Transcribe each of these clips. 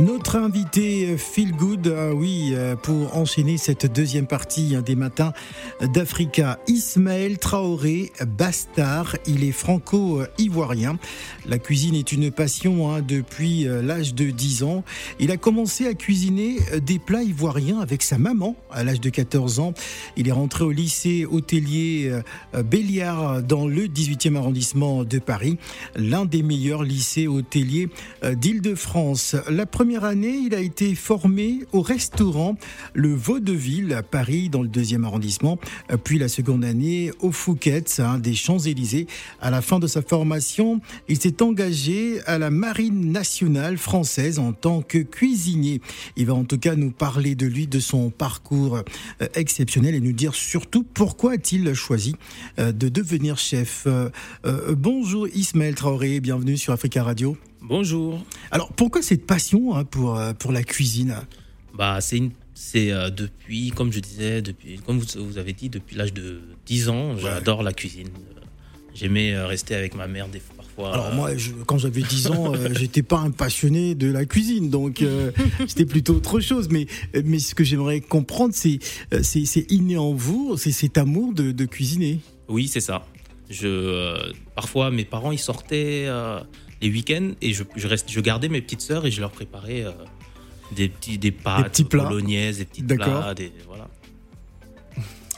Notre invité Phil Good, euh, oui, euh, pour enchaîner cette deuxième partie hein, des matins d'Africa, Ismaël Traoré, bastard, il est franco-ivoirien. La cuisine est une passion hein, depuis euh, l'âge de 10 ans. Il a commencé à cuisiner des plats ivoiriens avec sa maman à l'âge de 14 ans. Il est rentré au lycée hôtelier Béliard dans le 18e arrondissement de Paris, l'un des meilleurs lycées hôteliers d'Île-de-France. La première première année, il a été formé au restaurant Le Vaudeville à Paris, dans le deuxième arrondissement. Puis la seconde année au Fouquet's, des Champs-Élysées. À la fin de sa formation, il s'est engagé à la Marine nationale française en tant que cuisinier. Il va en tout cas nous parler de lui, de son parcours euh, exceptionnel et nous dire surtout pourquoi a-t-il choisi euh, de devenir chef. Euh, bonjour Ismaël Traoré, bienvenue sur Africa Radio. Bonjour. Alors pourquoi cette passion hein, pour, euh, pour la cuisine? Bah c'est une c'est euh, depuis, comme je disais, depuis, comme vous, vous avez dit, depuis l'âge de 10 ans, j'adore la cuisine. J'aimais euh, rester avec ma mère des parfois. Alors moi, quand j'avais 10 ans, j'étais pas un passionné de la cuisine, donc c'était plutôt autre chose. Mais, mais ce que j'aimerais comprendre, c'est c'est inné en vous, c'est cet amour de, de cuisiner? Oui, c'est ça. Je, parfois, mes parents, ils sortaient les week-ends et je, je, reste, je gardais mes petites sœurs et je leur préparais euh, des, petits, des pâtes des petits plats. bolognaises, des petits plats. Des, voilà.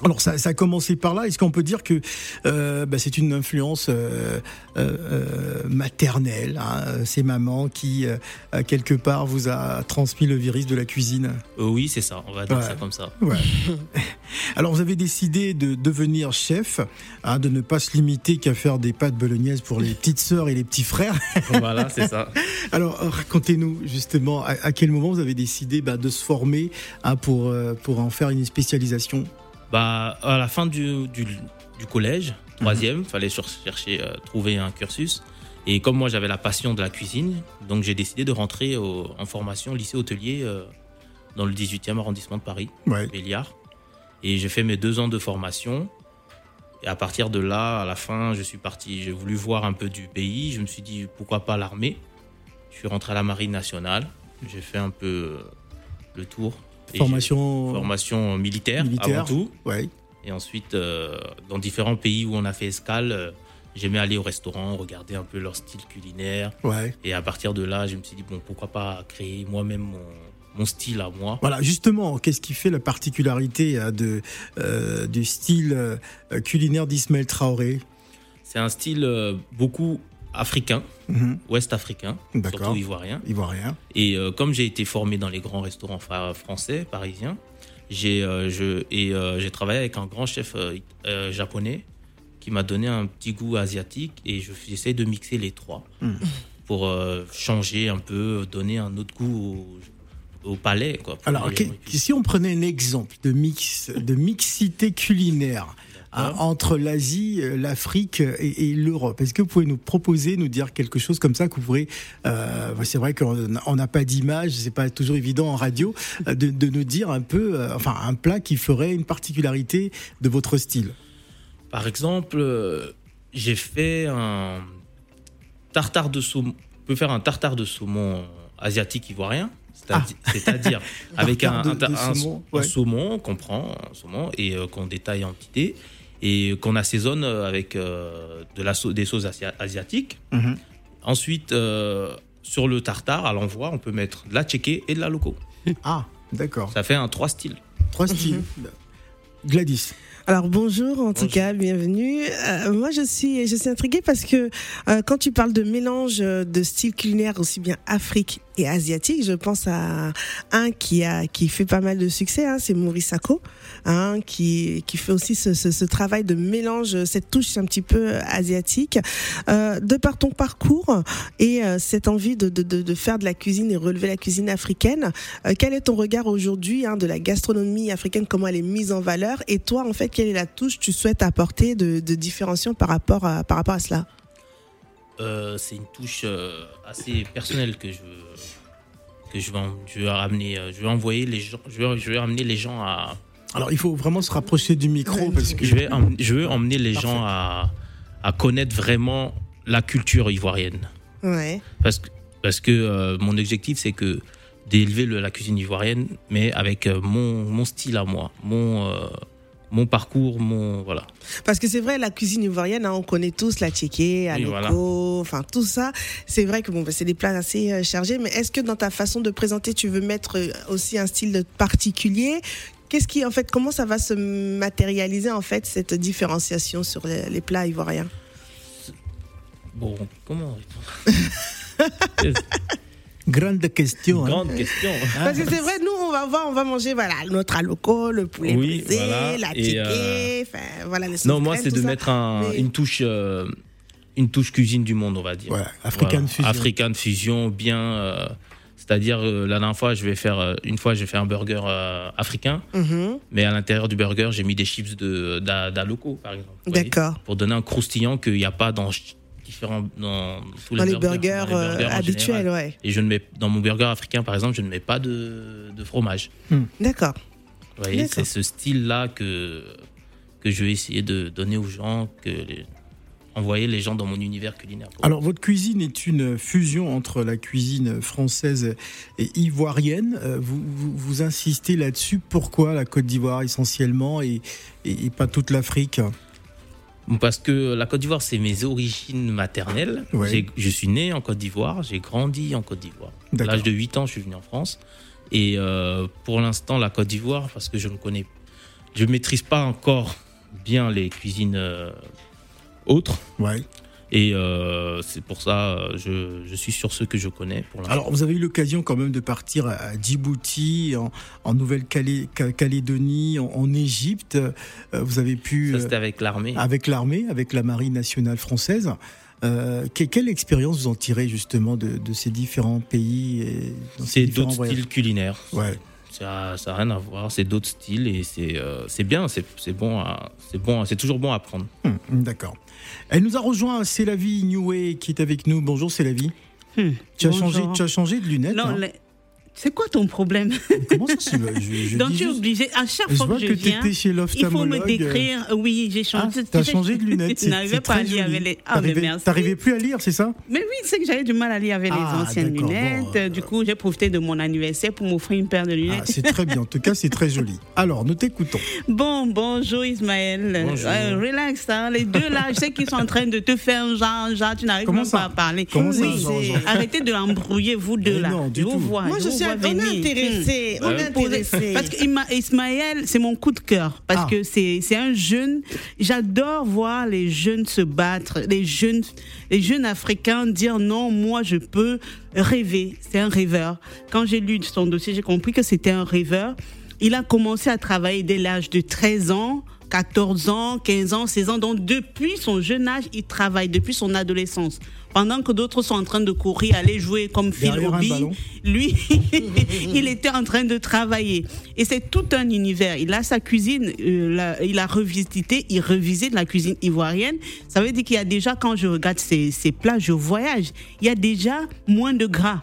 Alors ça, ça, a commencé par là. Est-ce qu'on peut dire que euh, bah, c'est une influence euh, euh, euh maternelle hein C'est maman qui quelque part vous a transmis le virus de la cuisine? oui, c'est ça. On va dire ça comme ça. Ouais. Alors vous avez décidé de devenir chef, hein, de ne pas se limiter qu'à faire des pâtes bolognaises pour les petites sœurs et les petits frères. voilà, c'est ça. Alors racontez-nous justement à, quel moment vous avez décidé bah, de se former hein, pour pour en faire une spécialisation? Bah, à la fin du, du, collège, troisième, il mhm. fallait chercher, euh, trouver un cursus. Et comme moi, j'avais la passion de la cuisine, donc j'ai décidé de rentrer en formation lycée hôtelier euh, dans le 18e arrondissement de Paris, Béliard. Et j'ai fait mes deux ans de formation. Et à partir de là, à la fin, je suis parti. J'ai voulu voir un peu du pays. Je me suis dit, pourquoi pas l'armée? Je suis rentré à la Marine nationale. J'ai fait un peu euh, le tour Formation... formation militaire, avant tout. Ouais. Et ensuite, euh, dans différents pays où on a fait escale, euh, j'aimais aller au restaurant, regarder un peu leur style culinaire. Ouais. Et à partir de là, je me suis dit, bon, pourquoi pas créer moi-même mon, style à moi. Voilà, justement, qu'est-ce qui fait la particularité euh, de, du style culinaire d'Ismaël Traoré? C'est un style beaucoup africain, mhm. ouest africain, surtout ivoirien. Ivoirien. Et euh, comme j'ai été formé dans les grands restaurants français, parisiens, j'ai euh, euh, j'ai travaillé avec un grand chef japonais qui m'a donné un petit goût asiatique et j'essaie de mixer les trois mhm. pour changer un peu, donner un autre goût au, palais. Quoi, Alors, si on prenait un exemple de mix, de mixité culinaire, Hein, entre l'Asie, euh, l'Afrique et, l'Europe. Est-ce que vous pouvez nous proposer, nous dire quelque chose comme ça que vous pourrez euh, C'est vrai qu'on n'a pas d'image, c'est pas toujours évident en radio, euh, de, nous dire un peu, euh, enfin, un plat qui ferait une particularité de votre style? Par exemple, j'ai fait un tartare de saumon. On peut faire un tartare de saumon asiatique ivoirien. C'est-à-dire ah. avec un, saumon, qu'on prend, un saumon, et qu'on détaille en petits et qu'on assaisonne avec euh, de la des sauces asiatiques. Mhm. Ensuite, euh, sur le tartare, à l'envoi, on peut mettre de la tchéké et de la loco. Ah, d'accord. Ça fait un trois styles. Trois styles. Gladys. Alors bonjour, en tout cas, bienvenue. Euh, moi, je suis, je suis intriguée parce que quand tu parles de mélange de styles culinaires aussi bien Afrique et asiatique. Je pense à un qui a qui fait pas mal de succès, hein, c'est Maurice Sacco, hein, qui qui fait aussi ce, ce, ce, travail de mélange, cette touche un petit peu asiatique. Euh, de par ton parcours et euh, cette envie de, de, de, faire de la cuisine et relever la cuisine africaine, euh, quel est ton regard aujourd'hui hein, de la gastronomie africaine, comment elle est mise en valeur et toi en fait quelle est la touche que tu souhaites apporter de, de différenciation par rapport à, par rapport à cela? Euh, c'est une touche euh, assez personnelle que je que je vais, je vais ramener. Euh, je vais envoyer les gens. Je vais, je vais amener les gens à. Alors il faut vraiment se rapprocher du micro parce que je vais je veux emmener les gens à à connaître vraiment la culture ivoirienne. Ouais. Parce que, parce que euh, mon objectif, c'est que d'élever le- la cuisine ivoirienne, mais avec euh, mon, mon style à moi, mon, euh, mon parcours, mon. Voilà. Parce que c'est vrai, la cuisine ivoirienne, hein, on connaît tous la tchéké, aloko, voilà. enfin tout ça. C'est vrai que bon, ben, c'est des plats assez euh, chargés, mais est-ce que dans ta façon de présenter, tu veux mettre euh, aussi un style particulier? Qu'est-ce qui, en fait, comment ça va se matérialiser en fait cette différenciation sur les, les plats ivoiriens? Bon, comment Grande question. hein. Grande question. Parce que c'est vrai, nous, on va voir, on va manger voilà notre aloko, le poulet Oui, brisé, voilà. la tchéké, euh, voilà les Non, moi, c'est de ça. mettre un- Mais- une touche. euh, une touche cuisine du monde, on va dire. Ouais, African fusion. African fusion, bien. euh, C'est-à-dire, euh, la dernière fois, je vais faire. euh, une fois, j'ai fait un burger euh, africain, Mhm, mais à l'intérieur du burger, j'ai mis des chips d'aloco, par exemple. D'accord. Pour donner un croustillant qu'il n'y a pas dans différents. Dans tous Dans les, les burgers, dans les euh, burgers habituels, ouais. Et je ne mets. Dans mon burger africain, par exemple, je ne mets pas de, de fromage. D'accord. Vous voyez, c'est ce style-là que, que je vais essayer de donner aux gens, que les- envoyer les gens dans mon univers culinaire. Alors, votre cuisine est une fusion entre la cuisine française et ivoirienne. Euh, Vous, vous, vous insistez là-dessus. Pourquoi la Côte d'Ivoire essentiellement et, et- et pas toute l'Afrique? Parce que la Côte d'Ivoire, c'est mes origines maternelles. Ouais. Je suis né en Côte d'Ivoire, j'ai grandi en Côte d'Ivoire. À l'âge de 8 ans, je suis venu en France. Et euh, pour l'instant, la Côte d'Ivoire, parce que je ne connais, je maîtrise pas encore bien les cuisines euh, autres. Ouais. Et euh, c'est pour ça, je, je suis sur ce que je connais pour l'instant. Alors, vous avez eu l'occasion quand même de partir à Djibouti, en, en Nouvelle-Calédonie, en, en Égypte. Euh, Vous avez pu, Ça, euh, c'était avec l'armée. avec l'armée, avec la Marine nationale française. Euh, que- quelle expérience vous en tirez justement de, de ces différents pays C'est d'autres styles culinaires. Ouais. Ça n'a rien à voir, c'est d'autres styles et c'est euh, c'est bien, c'est bon, c'est bon, c'est toujours bon à apprendre. Hum, D'accord. Elle nous a rejoint, c'est la vie Neway qui est avec nous. Bonjour, c'est la vie. Hmm, Tu as bonjour. changé, tu as changé de lunettes. Non, hein? les- c'est quoi ton problème Comment ça je, je Donc tu es juste- obligé, à chaque Je fois vois que je que tu viens, étais chez il faut me décrire. Oui, j'ai Ah, changé. t'as changé de lunettes. Je c'est- n'arrivais pas à très lire joli. avec les. Ah, mais T'arrivais- merci. T'arrivais plus à lire, c'est ça? Mais oui, c'est que j'avais du mal à lire avec Ah, les anciennes d'accord, lunettes. bon, euh, du coup, j'ai profité de mon anniversaire pour m'offrir une paire de Ah, lunettes. C'est très bien. En tout cas, c'est très joli. Alors, nous t'écoutons. Bon, bonjour Ismaël. Bonjour. Euh, relax, hein, les deux là, je sais qu'ils sont en train de te faire genre, genre, tu n'arrives même pas à parler. Comment ça, Arrêtez de l'embrouiller, vous deux là. non, du je tout. On est intéressé, on Ouais. est intéressé. Parce que Ismaël, c'est mon coup de cœur. Parce Ah. que c'est c'est un jeune. J'adore voir les jeunes se battre, les jeunes, les jeunes africains dire non, moi je peux rêver. C'est un rêveur. Quand j'ai lu son dossier, j'ai compris que c'était un rêveur. Il a commencé à travailler dès l'âge de 13 ans. 14 ans, 15 ans, 16 ans. Donc, depuis son jeune âge, il travaille, depuis son adolescence. Pendant que d'autres sont en train de courir, aller jouer comme Phil ballon. lui, il était en train de travailler. Et c'est tout un univers. Il a sa cuisine, euh, la- il a revisité, il revisite la cuisine ivoirienne. Ça veut dire qu'il y a déjà, quand je regarde ces, ces plats, je voyage, il y a déjà moins de gras.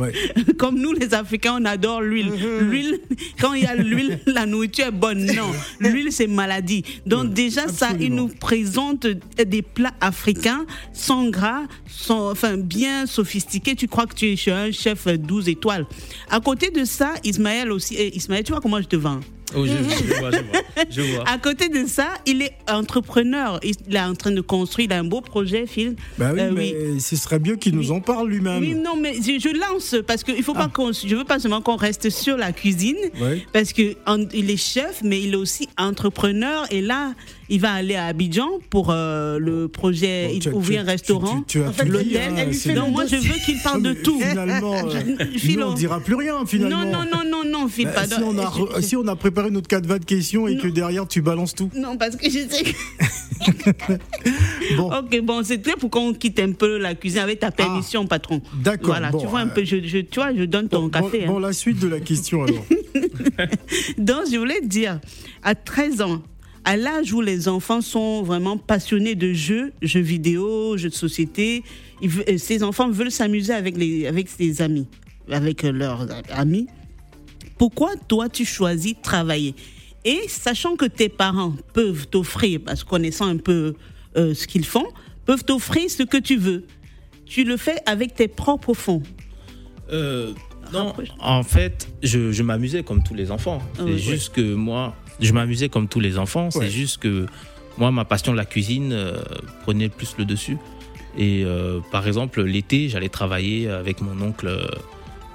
Ouais. Comme nous, les Africains, on adore l'huile. L'huile, quand il y a l'huile, la nourriture est bonne. Non, l'huile, c'est maladie. Donc, déjà, ça, il nous présente des plats africains sans gras, sans, enfin, bien sophistiqués. Tu crois que tu es chez un chef 12 étoiles. À côté de ça, Ismaël aussi. eh, Ismaël, tu vois comment je te vends? Oh, je, je vois, je vois, je vois. À côté de ça, il est entrepreneur. Il est en train de construire il a un beau projet, Phil. Bah oui, Euh, mais ce serait mieux qu'il nous en parle lui-même. Oui, non, mais je, je lance parce qu'il faut Ah. pas qu'on, je veux pas seulement qu'on reste sur la cuisine, parce que en- il est chef, mais il est aussi entrepreneur. Et là, il va aller à Abidjan pour euh, le projet, Bon, il tu as- ouvrir tu- un restaurant. tu- tu as En fait, tout dit, l'hôtel, hein, c'est le non, moi je veux qu'il parle Non, de tout. Finalement, euh, nous, Philo. on ne dira plus rien finalement. Non, non, non, non, non, Phil, Bah, si, on a, re- si on a préparé notre cadre de questions et que derrière tu balances tout. Non, parce que je sais. que- Bon, Ok, bon, c'était pour qu'on quitte un peu la cuisine avec ta permission, patron. Ah. d'accord, Voilà, bon, tu vois un euh, peu, je, je- tu vois, je donne ton bon, café. bon, hein. la suite de la question alors. Donc, je voulais te dire, à 13 ans, à l'âge où les enfants sont vraiment passionnés de jeux, jeux vidéo, jeux de société, ils euh, ces enfants veulent s'amuser avec, les, avec ses amis, avec euh, leurs amis. Pourquoi toi, tu choisis de travailler? Et sachant que tes parents peuvent t'offrir, parce que connaissant un peu euh, ce qu'ils font, peuvent t'offrir ce que tu veux. Tu le fais avec tes propres fonds. Euh, non, en fait, je, je m'amusais comme tous les enfants. C'est Oui. juste que moi, je m'amusais comme tous les enfants. Ouais. C'est juste que moi, ma passion de la cuisine euh, prenait plus le dessus. Et euh, par exemple, l'été, j'allais travailler avec mon oncle. euh,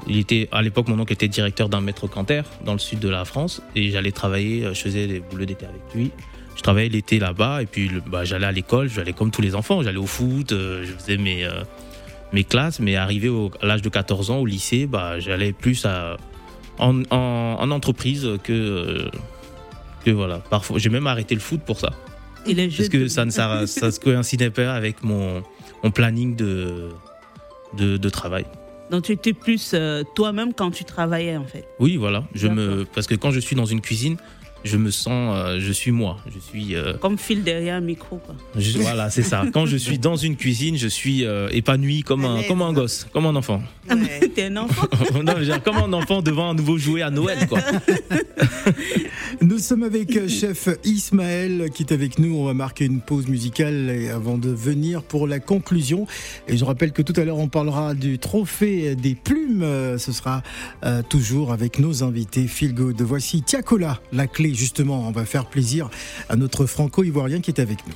il était, à l'époque, mon oncle était directeur d'un maître canter dans le sud de la France. Et j'allais travailler, je faisais des boulots d'été avec lui. Je travaillais l'été là-bas. Et puis, bah, j'allais à l'école, j'allais comme tous les enfants. J'allais au foot, je faisais mes, euh, mes classes. Mais arrivé au- à l'âge de 14 ans, au lycée, bah, j'allais plus à, en, en- en entreprise que, que voilà. Parfois, j'ai même arrêté le foot pour ça. Et les jeux Parce que de- ça ne ça, ça se coïncidait pas avec mon, mon planning de, de, de travail. Donc tu étais plus euh, toi-même quand tu travaillais en fait. Oui, voilà. Je me, parce que quand je suis dans une cuisine, je me sens, euh, je suis moi. Je suis, euh, Comme fil derrière un micro. Quoi. je- voilà, c'est ça. Quand je suis dans une cuisine, je suis euh, épanoui comme un, comme un gosse, comme un enfant. Ouais. T'es un enfant. non, je veux dire, comme un enfant devant un nouveau jouet à Noël, quoi. Nous sommes avec chef Ismaël qui est avec nous. On va marquer une pause musicale avant de venir pour la conclusion. Et je rappelle que tout à l'heure on parlera du trophée des plumes. Ce sera euh, toujours avec nos invités Feel Good. Voici Tiakola, la clé justement. On va faire plaisir à notre franco-ivoirien qui est avec nous.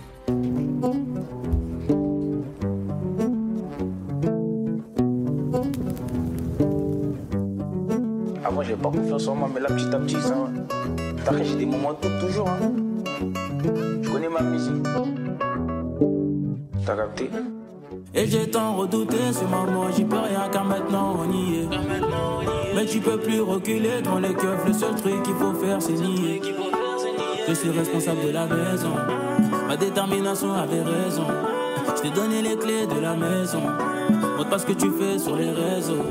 Avant, j'avais pas confiance en moi, mais là, petit à petit, ça. T'arrêtes, j'ai des moments de toujours. Hein. Je connais ma musique. T'as capté? Et j'ai tant redouté ce moment, j'y peux rien car maintenant on y est. Mais tu peux plus reculer dans les keufs, le seul truc qu'il faut faire c'est nier. Je suis responsable de la maison, ma détermination avait raison. Je t'ai donné les clés de la maison, montre pas ce que tu fais sur les réseaux.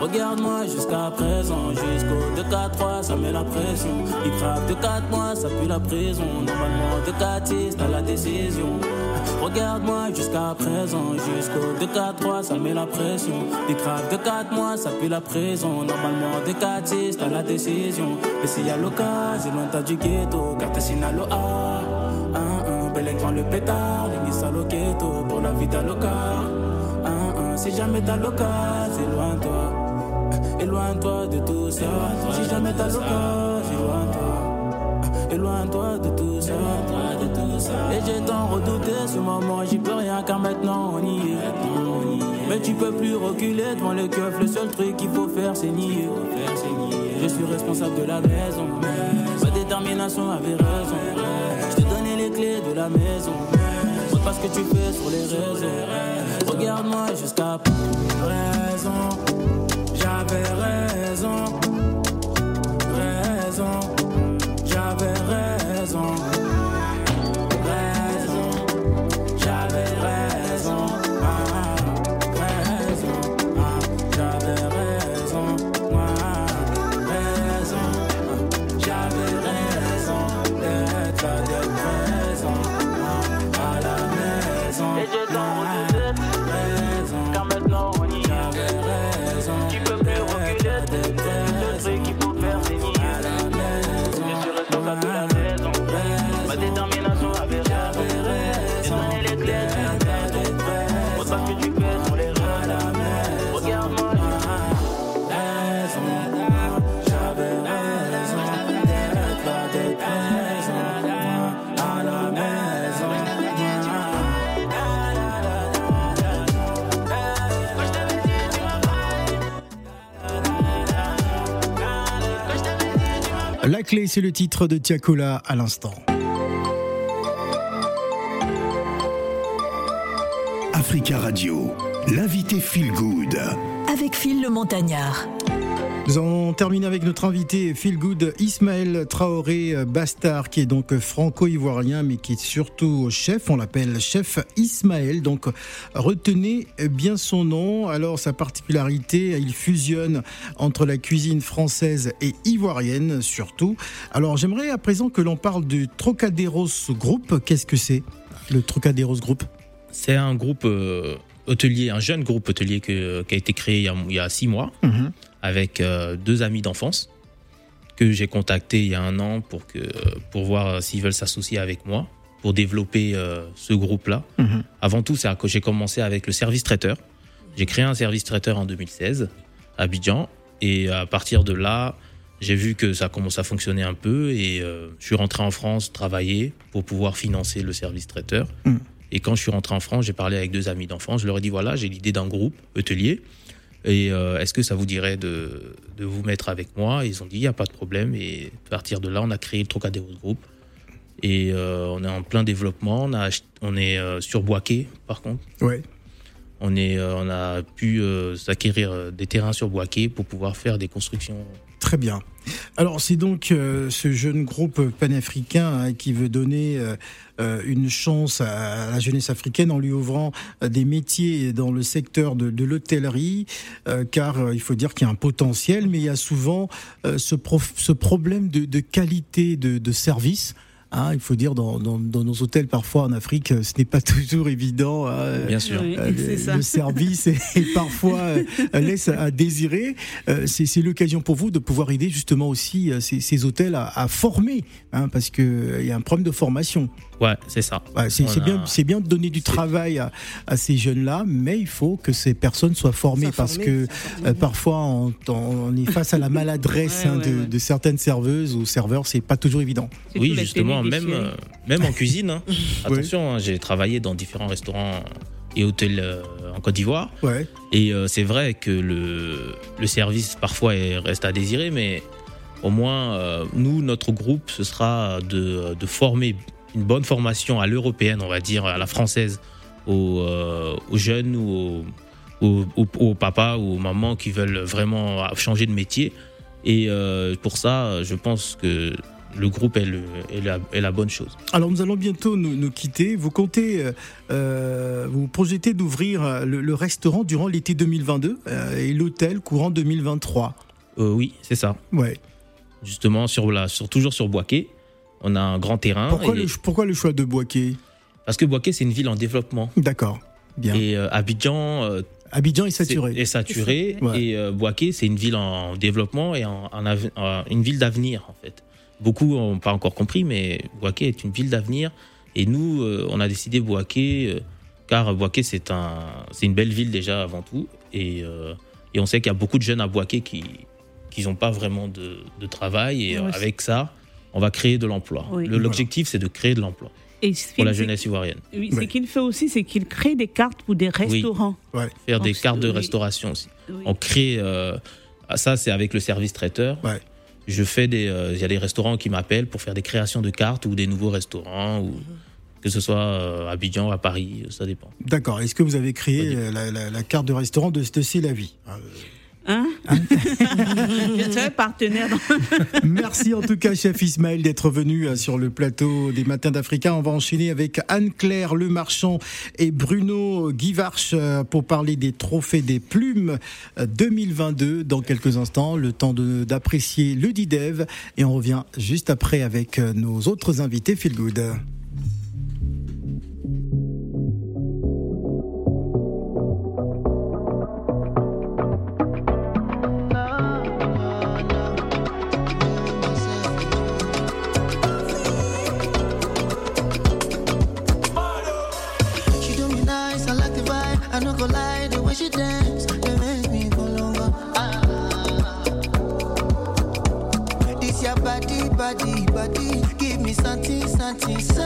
Regarde-moi jusqu'à présent, jusqu'au 2-4-3, ça met la pression. Il craque de 4 mois, ça pue la prison. Normalement, de 4 6 t'as la décision. Regarde-moi jusqu'à présent, jusqu'au 2-4-3, ça met la pression. Il craque de 4 mois, ça pue la prison. Normalement, de 4 6 t'as la décision. Et s'il y a l'occasion, loin t'as du ghetto, car t'es sinalo A. Un, un, bel écran, le pétard, les à l'oqueto, pour la vie local. Un, un, si jamais t'as l'occasion, éloigne-toi. Éloigne-toi de tout ça. Si jamais t'as l'occasion, éloigne-toi. Éloigne-toi de tout ça. Et j'ai tant redouté ce moment, j'y peux rien car maintenant on y est. Mais tu peux plus reculer devant les keufs, le seul truc qu'il faut faire c'est nier. Je suis responsable de la maison, ma détermination avait raison. Je t'ai donné les clés de la maison, pas ce que tu fais sur les réseaux. Regarde-moi jusqu'à raison. J'avais raison, La clé, c'est le titre de Tiakola à l'instant. Africa Radio, l'invité Feel Good. Avec Phil le Montagnard. Nous allons terminer avec notre invité Feel Good Ismaël Traoré euh, Bastard, qui est donc franco-ivoirien, mais qui est surtout chef. On l'appelle chef Ismaël. Donc retenez bien son nom. Alors sa particularité, il fusionne entre la cuisine française et ivoirienne surtout. Alors j'aimerais à présent que l'on parle du Trocaderos Group. Qu'est-ce que c'est le Trocaderos Group? C'est un groupe euh, hôtelier, un jeune groupe hôtelier que- qui a été créé il y a, il y a six mois avec euh, deux amis d'enfance que j'ai contactés il y a un an pour, que, pour voir s'ils veulent s'associer avec moi. pour développer euh, ce groupe-là. Mhm. Avant tout, c'est que j'ai commencé avec le service traiteur. J'ai créé un service traiteur en 2016 à Abidjan. Et à partir de là, j'ai vu que ça commence à fonctionner un peu et euh, je suis rentré en France travailler pour pouvoir financer le service traiteur. Mm. Et quand je suis rentré en France, j'ai parlé avec deux amis d'enfance. Je leur ai dit voilà, j'ai l'idée d'un groupe hôtelier. Et euh, est-ce que ça vous dirait de, de vous mettre avec moi? Ils ont dit il n'y a pas de problème. Et à partir de là, on a créé le Trocadéro Group. Et euh, on est en plein développement. On, a on est euh, sur Boaké, par contre. Ouais. On, est, euh, on a pu s'acquérir des terrains sur Boaké pour pouvoir faire des constructions. Très bien. Alors c'est donc euh, ce jeune groupe panafricain hein, qui veut donner euh, euh, une chance à, la jeunesse africaine en lui ouvrant des métiers dans le secteur de, l'hôtellerie, car il faut dire qu'il y a un potentiel, mais il y a souvent ce, problème de, qualité de service. Hein, il faut dire dans, dans, dans nos hôtels parfois en Afrique, euh, ce n'est pas toujours évident. hein. Bien sûr. Oui, Euh, le, ça. le service est, parfois euh, laisse à désirer. Euh, c'est c'est l'occasion pour vous de pouvoir aider justement aussi euh, ces, ces hôtels à, à former, hein, parce que euh, il y a un problème de formation. Ouais, c'est ça. Ouais, c'est bien, c'est bien de donner du travail à, à ces jeunes-là, mais il faut que ces personnes soient formées parce que euh, parfois on, on est face à la maladresse Ouais, hein, ouais, de, ouais. de certaines serveuses ou serveurs, c'est pas toujours évident. Oui, justement, même, euh, même en cuisine. hein. Attention, hein, j'ai travaillé dans différents restaurants et hôtels euh, en Côte d'Ivoire. Ouais, Et euh, c'est vrai que le, le service parfois est- reste à désirer, mais au moins, euh, nous, notre groupe, ce sera de, de former une bonne formation à l'européenne, on va dire, à la française, aux, euh, aux jeunes ou aux, aux, aux- aux papas ou aux mamans qui veulent vraiment changer de métier. Et euh, pour ça, je pense que le groupe est, le- est la, est la bonne chose. Alors nous allons bientôt nous, nous quitter. Vous comptez, euh, vous projetez d'ouvrir le, le restaurant durant l'été 2022 euh, et l'hôtel courant 2023. Euh, oui, c'est ça. Ouais. Justement, sur la, sur, toujours sur Boaké, on a un grand terrain. Pourquoi, et- le, pourquoi le choix de Boaké? Parce que Boaké, c'est une ville en développement. D'accord. Bien. Et euh, Abidjan euh, Abidjan est saturé. est saturé. Ouais. Et euh, Boaké, c'est une ville en développement et en, en av- en- une ville d'avenir, en fait. Beaucoup n'ont pas encore compris, mais Boaké est une ville d'avenir. Et nous, euh, on a décidé Boaké, euh, car Boaké, c'est un, c'est une belle ville déjà avant tout. Et, euh, et on sait qu'il y a beaucoup de jeunes à Boaké qui qui n'ont pas vraiment de, de travail. Et Ouais, avec ça, on va créer de l'emploi. Oui. L'objectif, c'est de créer de l'emploi pour la jeunesse ivoirienne. Oui, ce qu'il fait aussi, c'est qu'il crée des cartes pour des restaurants. Faire des cartes de oui. restauration aussi. Oui. On crée. euh, ça, c'est avec le service traiteur. Ouais. Je fais des. euh, Il y a des restaurants qui m'appellent pour faire des créations de cartes ou des nouveaux restaurants ou que ce soit euh, à Abidjan, à Paris, ça dépend. D'accord. Est-ce que vous avez créé euh, la, la- la carte de restaurant de, de C'est la vie Euh, Hein Je serai partenaire dans Merci en tout cas, chef Ismaël, d'être venu euh, sur le plateau des Matins d'Africa. On va enchaîner avec Anne-Claire Lemarchand et Bruno Guivarch euh, pour parler des trophées des plumes euh, 2022 dans quelques instants. Le temps d'apprécier le DIDEV et on revient juste après avec euh, nos autres invités Feel Good. auntie.